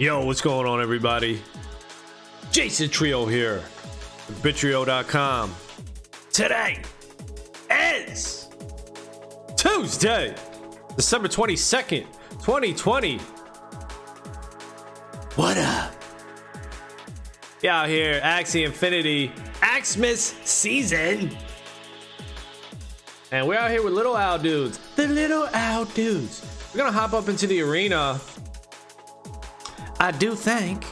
Yo, what's going on, everybody? Jason Trio here, Bitrio.com. Today is Tuesday, December 22nd, 2020. What up? Yeah, out here, Axie Infinity, Axmas season. And we're out here with little owl dudes. The little owl dudes. We're gonna hop up into the arena. I do think.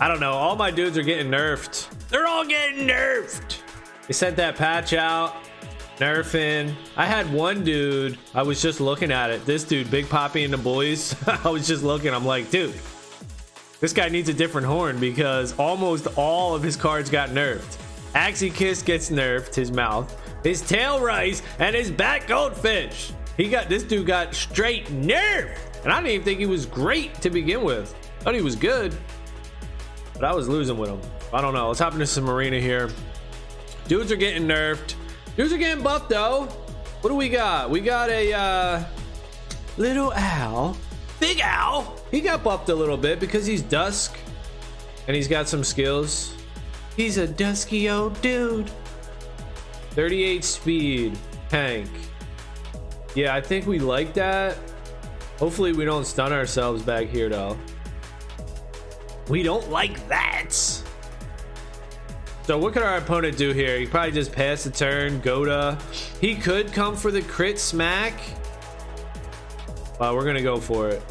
I don't know. All my dudes are getting nerfed. They're all getting nerfed. They sent that patch out, nerfing. I had one dude. I was just looking at it. This dude, Big Poppy and the boys. I was just looking. I'm like, dude, this guy needs a different horn because almost all of his cards got nerfed. Axie Kiss gets nerfed, his mouth, his tail rice, and his back goldfish. He got this dude got straight nerfed. And I didn't even think he was great to begin with. Thought he was good. But I was losing with him. I don't know. Let's hop into some arena here. Dudes are getting nerfed. Dudes are getting buffed though. What do we got? We got a uh, little owl. Big owl. He got buffed a little bit because he's dusk. And he's got some skills. He's a dusky old dude. 38 speed. Tank. Yeah, I think we like that. Hopefully we don't stun ourselves back here though. We don't like that. So what could our opponent do here? He probably just pass the turn, Goda. He could come for the crit smack. But we're gonna go for it.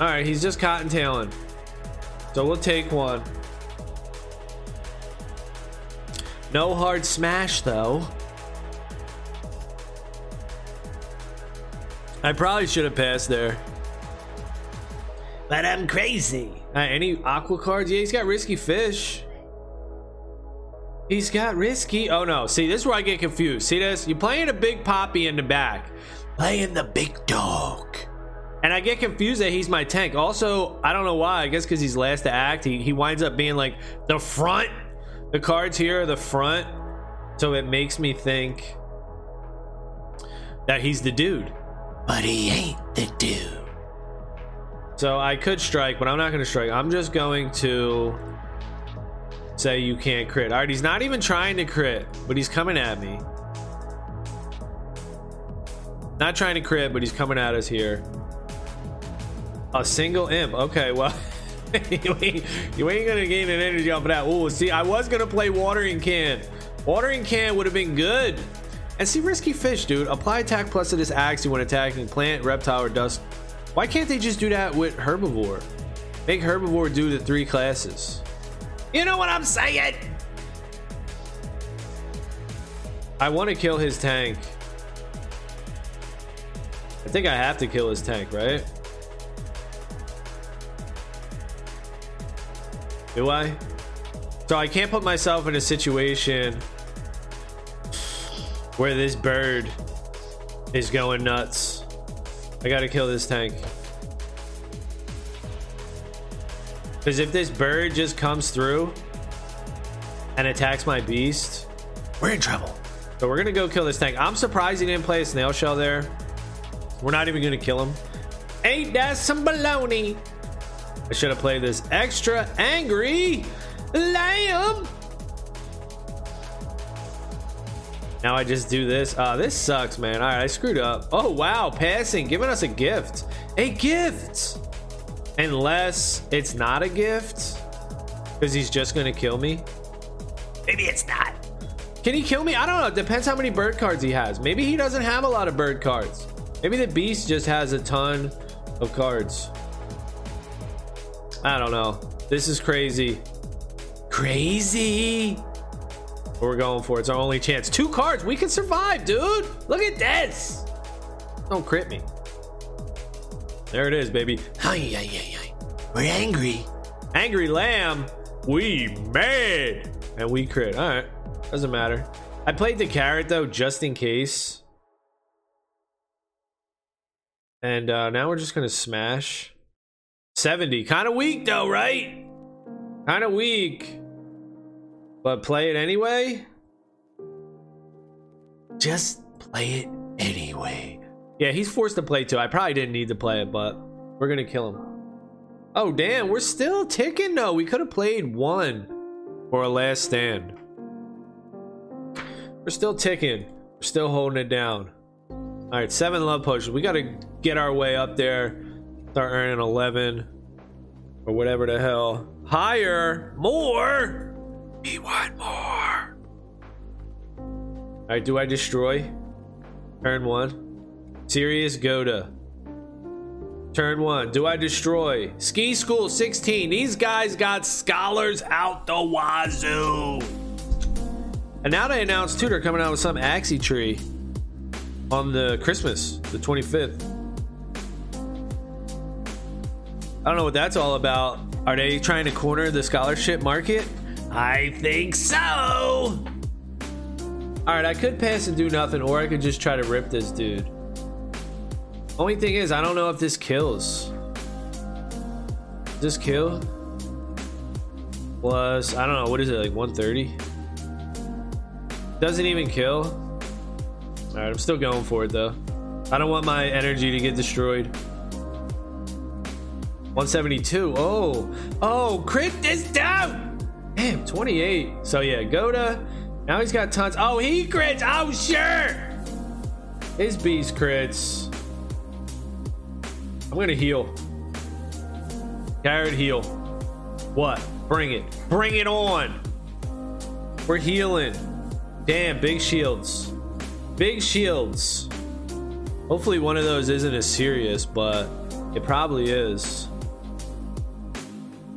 All right, he's just cottontailing. So we'll take one. No hard smash though. I probably should have passed there. But I'm crazy. Uh, any aqua cards? Yeah, he's got risky fish. He's got risky. Oh no. See, this is where I get confused. See this? You're playing a big poppy in the back. Playing the big dog. And I get confused that he's my tank. Also, I don't know why. I guess because he's last to act. He, he winds up being like the front. The cards here are the front. So it makes me think that he's the dude. But he ain't the dude. So I could strike, but I'm not going to strike. I'm just going to say you can't crit. All right, he's not even trying to crit, but he's coming at me. Not trying to crit, but he's coming at us here. A single imp. Okay, well, you, ain't, you ain't gonna gain an energy off of that. Oh, see, I was gonna play watering can. Watering can would have been good. And see, risky fish, dude. Apply attack plus to this axe when attacking plant, reptile, or dust why can't they just do that with herbivore? Make herbivore do the three classes. You know what I'm saying? I want to kill his tank. I think I have to kill his tank, right? Do I? So I can't put myself in a situation where this bird is going nuts. I gotta kill this tank. Because if this bird just comes through and attacks my beast, we're in trouble. So we're gonna go kill this tank. I'm surprised he didn't play a snail shell there. We're not even gonna kill him. Ain't that some baloney? I should have played this extra angry lamb. Now I just do this. Uh, this sucks, man. All right, I screwed up. Oh, wow. Passing, giving us a gift. A gift. Unless it's not a gift. Because he's just going to kill me. Maybe it's not. Can he kill me? I don't know. It depends how many bird cards he has. Maybe he doesn't have a lot of bird cards. Maybe the beast just has a ton of cards. I don't know. This is crazy. Crazy. We're going for. It's our only chance. Two cards. We can survive, dude. Look at this. Don't crit me. There it is, baby. Hi, hi, hi, hi. We're angry. Angry lamb. We mad. And we crit. All right. Doesn't matter. I played the carrot, though, just in case. And uh, now we're just going to smash. 70. Kind of weak, though, right? Kind of weak. But play it anyway? Just play it anyway. Yeah, he's forced to play too. I probably didn't need to play it, but we're gonna kill him. Oh, damn, we're still ticking though. We could have played one for a last stand. We're still ticking. We're still holding it down. All right, seven love potions. We got to get our way up there. Start earning 11 or whatever the hell. Higher, more. We want more. All right, do I destroy? Turn one. Serious Goda. Turn one. Do I destroy? Ski School 16. These guys got scholars out the wazoo. And now they announced they're coming out with some Axie tree on the Christmas, the 25th. I don't know what that's all about. Are they trying to corner the scholarship market? I think so. All right, I could pass and do nothing, or I could just try to rip this dude. Only thing is, I don't know if this kills. This kill was I don't know what is it like 130. Doesn't even kill. All right, I'm still going for it though. I don't want my energy to get destroyed. 172. Oh, oh, crit this down. Damn, 28. So yeah, Goda. Now he's got tons. Oh, he crits. Oh, sure. His beast crits. I'm gonna heal. Carrot heal. What? Bring it. Bring it on. We're healing. Damn, big shields. Big shields. Hopefully one of those isn't as serious, but it probably is.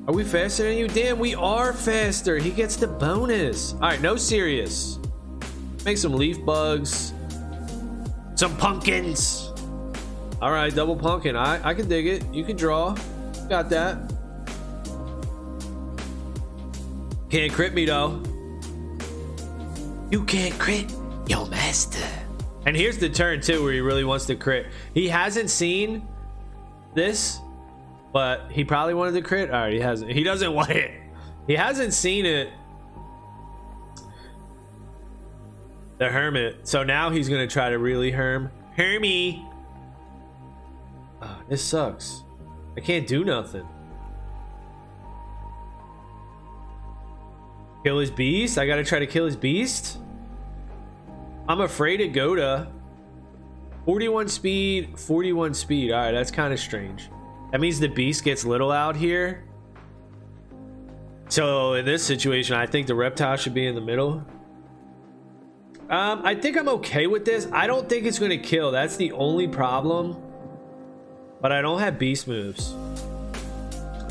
Are we faster than you? Damn, we are faster. He gets the bonus. All right, no serious. Make some leaf bugs. Some pumpkins. All right, double pumpkin. I I can dig it. You can draw. Got that. Can't crit me though. You can't crit your master. And here's the turn too, where he really wants to crit. He hasn't seen this, but he probably wanted to crit. All right, he hasn't. He doesn't want it. He hasn't seen it. The hermit. So now he's gonna try to really herm. Hermy. Ah, this sucks. I can't do nothing. Kill his beast? I gotta try to kill his beast? I'm afraid of Goda. 41 speed, 41 speed. Alright, that's kind of strange. That means the beast gets little out here. So in this situation, I think the reptile should be in the middle. Um, I think I'm okay with this. I don't think it's going to kill. That's the only problem. But I don't have beast moves.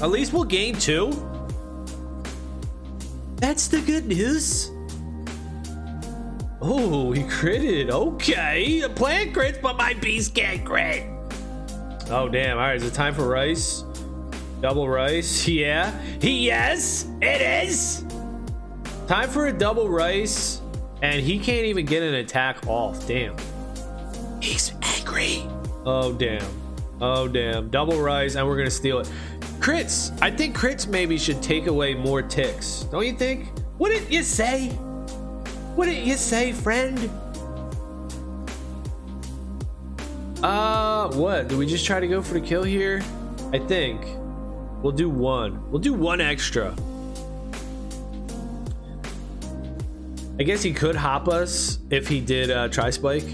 At least we'll gain two. That's the good news. Oh, he critted. Okay. The plant crits, but my beast can't crit. Oh, damn. All right. Is it time for rice? Double rice? Yeah. He yes, it is. Time for a double rice. And he can't even get an attack off. Damn. He's angry. Oh, damn. Oh, damn. Double rice, and we're going to steal it. Crits. I think crits maybe should take away more ticks. Don't you think? Wouldn't you say? Wouldn't you say, friend? Uh, what? Do we just try to go for the kill here? I think. We'll do one. We'll do one extra. I guess he could hop us if he did uh, Tri-Spike.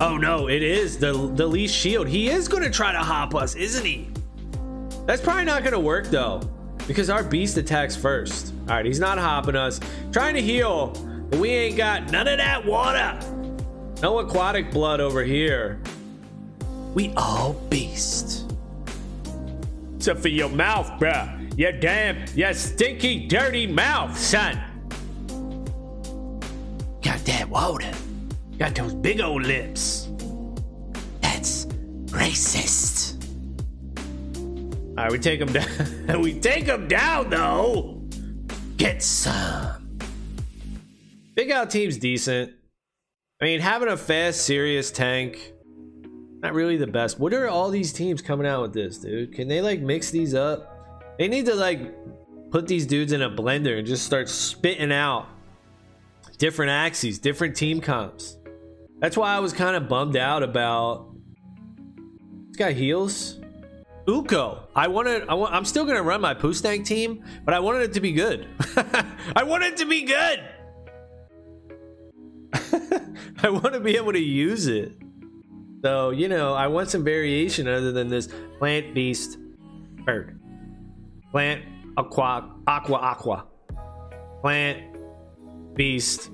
Oh no, it is the the least shield. He is gonna try to hop us, isn't he? That's probably not gonna work though, because our beast attacks first. All right, he's not hopping us. Trying to heal, but we ain't got none of that water. No aquatic blood over here. We all beast. Except for your mouth, bruh. You damn, you stinky, dirty mouth, son. Got that water. Got those big old lips. That's racist. All right, we take them down. we take them down, though. Get some. Big out team's decent. I mean, having a fast, serious tank, not really the best. What are all these teams coming out with this, dude? Can they like mix these up? They need to like put these dudes in a blender and just start spitting out different axes, different team comps. That's why I was kind of bummed out about. This guy heals. Uko. I wanted. I want. I'm still gonna run my Poostank team, but I wanted it to be good. I want it to be good. I want to be able to use it. So you know, I want some variation other than this plant, beast, bird, plant, aqua, aqua, aqua, plant, beast,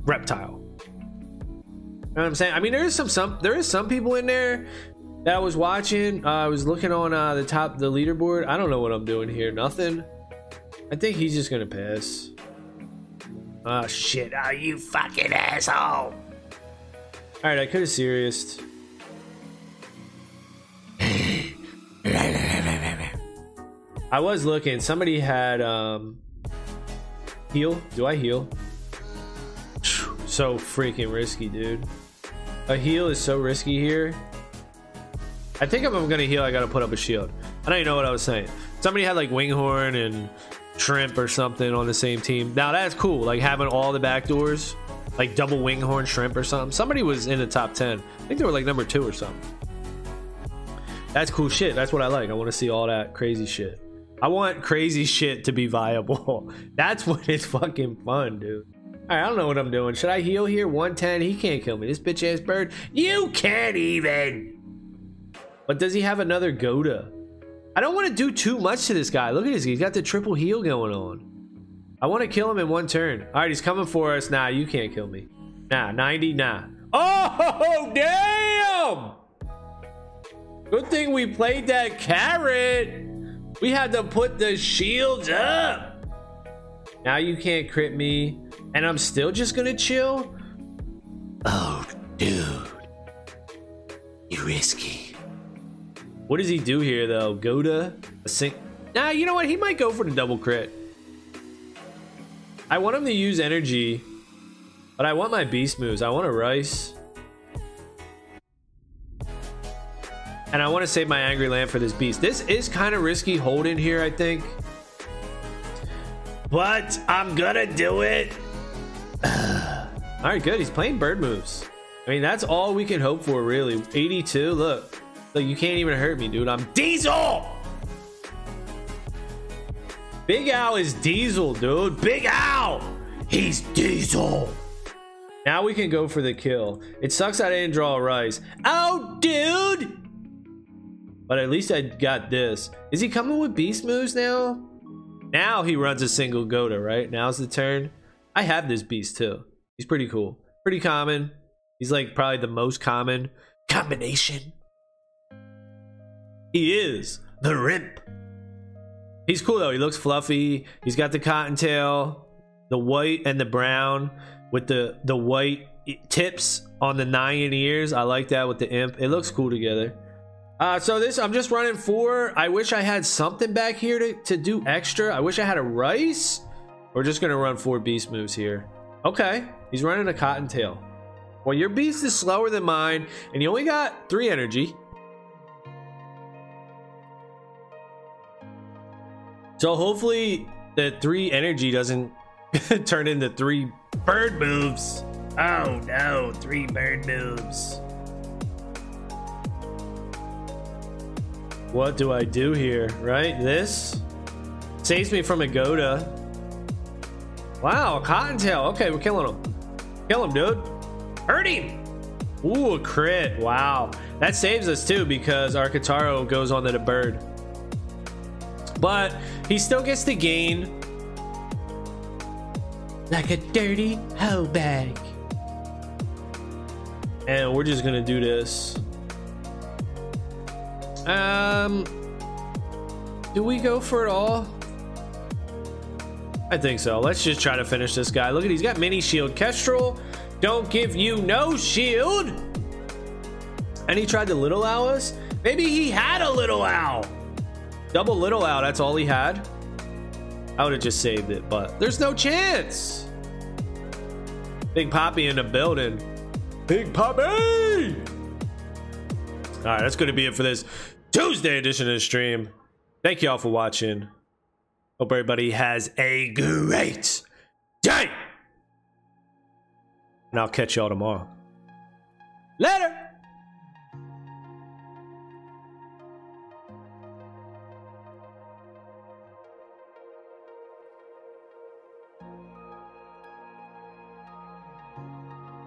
reptile. You know what I'm saying? I mean, there is some some there is some people in there that I was watching. Uh, I was looking on uh, the top the leaderboard. I don't know what I'm doing here. Nothing. I think he's just gonna pass. Oh shit! Oh you fucking asshole! All right, I could have serious. I was looking. Somebody had um heal. Do I heal? So freaking risky, dude. A heal is so risky here. I think if I'm gonna heal, I gotta put up a shield. I don't even know what I was saying. Somebody had like Winghorn and Shrimp or something on the same team. Now that's cool, like having all the back doors, like double Winghorn Shrimp or something. Somebody was in the top 10. I think they were like number two or something. That's cool shit. That's what I like. I want to see all that crazy shit. I want crazy shit to be viable. That's when it's fucking fun, dude. I don't know what I'm doing. Should I heal here? 110. He can't kill me. This bitch ass bird. You can't even. But does he have another Goda? I don't want to do too much to this guy. Look at this. He's got the triple heal going on. I want to kill him in one turn. All right, he's coming for us. Nah, you can't kill me. Nah, 90, nah. Oh, damn! Good thing we played that carrot. We had to put the shields up. Now you can't crit me. And I'm still just gonna chill? Oh, dude. you're risky. What does he do here, though? Go to A sink? Nah, you know what? He might go for the double crit. I want him to use energy, but I want my beast moves. I want a rice. And I want to save my angry lamp for this beast. This is kind of risky holding here, I think. But I'm gonna do it. all right, good. He's playing bird moves. I mean, that's all we can hope for, really. 82. Look, look, you can't even hurt me, dude. I'm Diesel. Big Al is Diesel, dude. Big Al. He's Diesel. Now we can go for the kill. It sucks I didn't draw a rice. Oh, dude. But at least I got this. Is he coming with beast moves now? Now he runs a single Goda, right? Now's the turn. I have this beast too. He's pretty cool. Pretty common. He's like probably the most common combination. He is the Rimp. He's cool though. He looks fluffy. He's got the cottontail, the white and the brown with the the white tips on the nine ears. I like that with the imp. It looks cool together. Uh, so this, I'm just running four. I wish I had something back here to, to do extra. I wish I had a rice. We're just to run four beast moves here. Okay. He's running a cottontail. Well, your beast is slower than mine, and you only got three energy. So hopefully the three energy doesn't turn into three bird moves. Oh no, three bird moves. What do I do here, right? This saves me from a Goda. Wow, a Cottontail. Okay, we're killing him. Kill him, dude. Hurt him. Ooh, a crit. Wow. That saves us too because our Kataro goes on to the bird. But he still gets to gain like a dirty hoe bag. And we're just gonna do this. Um, do we go for it all? I think so. Let's just try to finish this guy. Look at he's got mini shield. Kestrel, don't give you no shield. And he tried to little owl us. Maybe he had a little owl. Double little owl. That's all he had. I would have just saved it, but there's no chance. Big Poppy in the building. Big Poppy! All right, that's going to be it for this Tuesday edition of the stream. Thank you all for watching. Hope everybody has a great day. And I'll catch y'all tomorrow. Later.